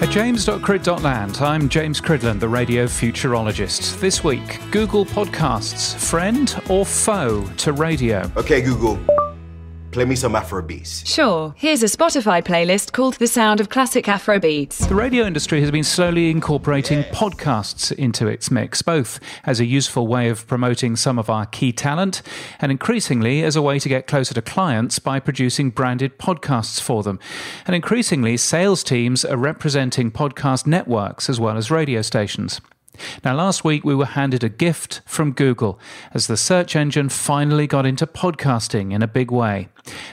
At james.crid.land, I'm James Cridland, the radio futurologist. This week, Google Podcasts, friend or foe to radio? Okay, Google, play me some Afrobeats. Sure. Here's a Spotify playlist called The Sound of Classic Afrobeats. The radio industry has been slowly incorporating podcasts into its mix, both as a useful way of promoting some of our key talent and increasingly as a way to get closer to clients by producing branded podcasts for them. And increasingly, sales teams are representing podcast networks as well as radio stations. Now, last week we were handed a gift from Google as the search engine finally got into podcasting in a big way.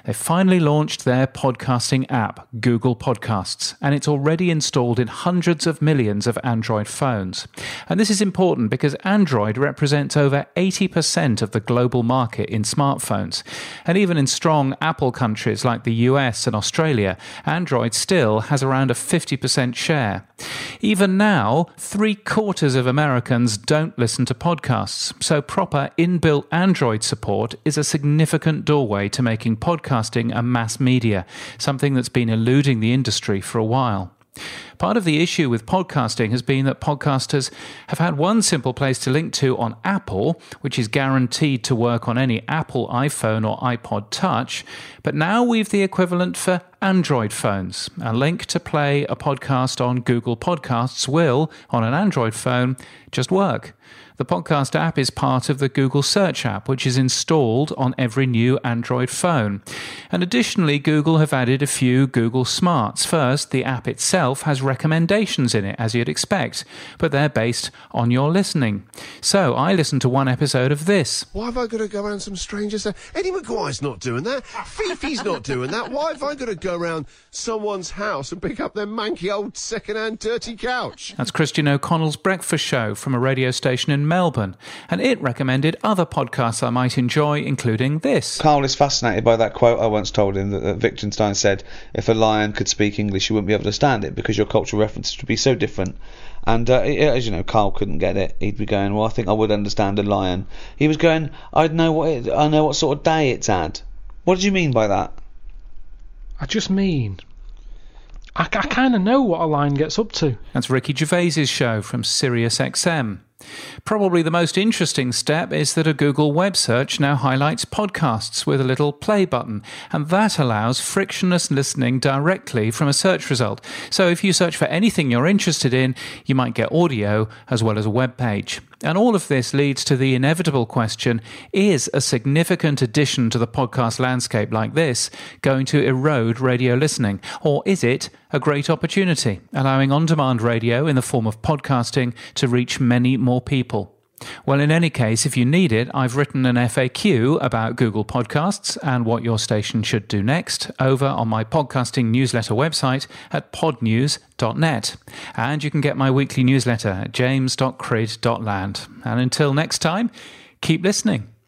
They finally launched their podcasting app, Google Podcasts, and it's already installed in hundreds of millions of Android phones. And this is important because Android represents over 80% of the global market in smartphones. And even in strong Apple countries like the US and Australia, Android still has around a 50% share. Even now, three quarters of Americans don't listen to podcasts, so proper inbuilt Android support is a significant doorway to making podcasting a mass media, something that's been eluding the industry for a while. Part of the issue with podcasting has been that podcasters have had one simple place to link to on Apple, which is guaranteed to work on any Apple iPhone or iPod Touch, but now we've the equivalent for Android phones. A link to play a podcast on Google Podcasts will, on an Android phone, just work. The podcast app is part of the Google Search app, which is installed on every new Android phone. And additionally, Google have added a few Google Smarts. First, the app itself has recommendations in it, as you'd expect, but they're based on your listening. So I listened to one episode of this. Why have I got to go around some strangers? Uh, Eddie McGuire's not doing that. Fifi's not doing that. Why have I got to go around someone's house and pick up their manky old second-hand dirty couch? That's Christian O'Connell's Breakfast Show from a radio station in Melbourne, and it recommended other podcasts I might enjoy, including this. Karl is fascinated by that quote I once told him that, that Wittgenstein said, "If a lion could speak English, you wouldn't be able to stand it because your cultural references would be so different." And uh, as you know, Karl couldn't get it. He'd be going, "Well, I think I would understand a lion." He was going, "I'd know what it, I know what sort of day it's had." What did you mean by that? I just mean, I, I kind of know what a lion gets up to. That's Ricky Gervais's show from Sirius XM. Probably the most interesting step is that a Google web search now highlights podcasts with a little play button, and that allows frictionless listening directly from a search result. So if you search for anything you're interested in, you might get audio as well as a web page. And all of this leads to the inevitable question is a significant addition to the podcast landscape like this going to erode radio listening? Or is it a great opportunity, allowing on demand radio in the form of podcasting to reach many more people? Well, in any case, if you need it, I've written an FAQ about Google Podcasts and what your station should do next over on my podcasting newsletter website at podnews.net. And you can get my weekly newsletter at james.crid.land. And until next time, keep listening.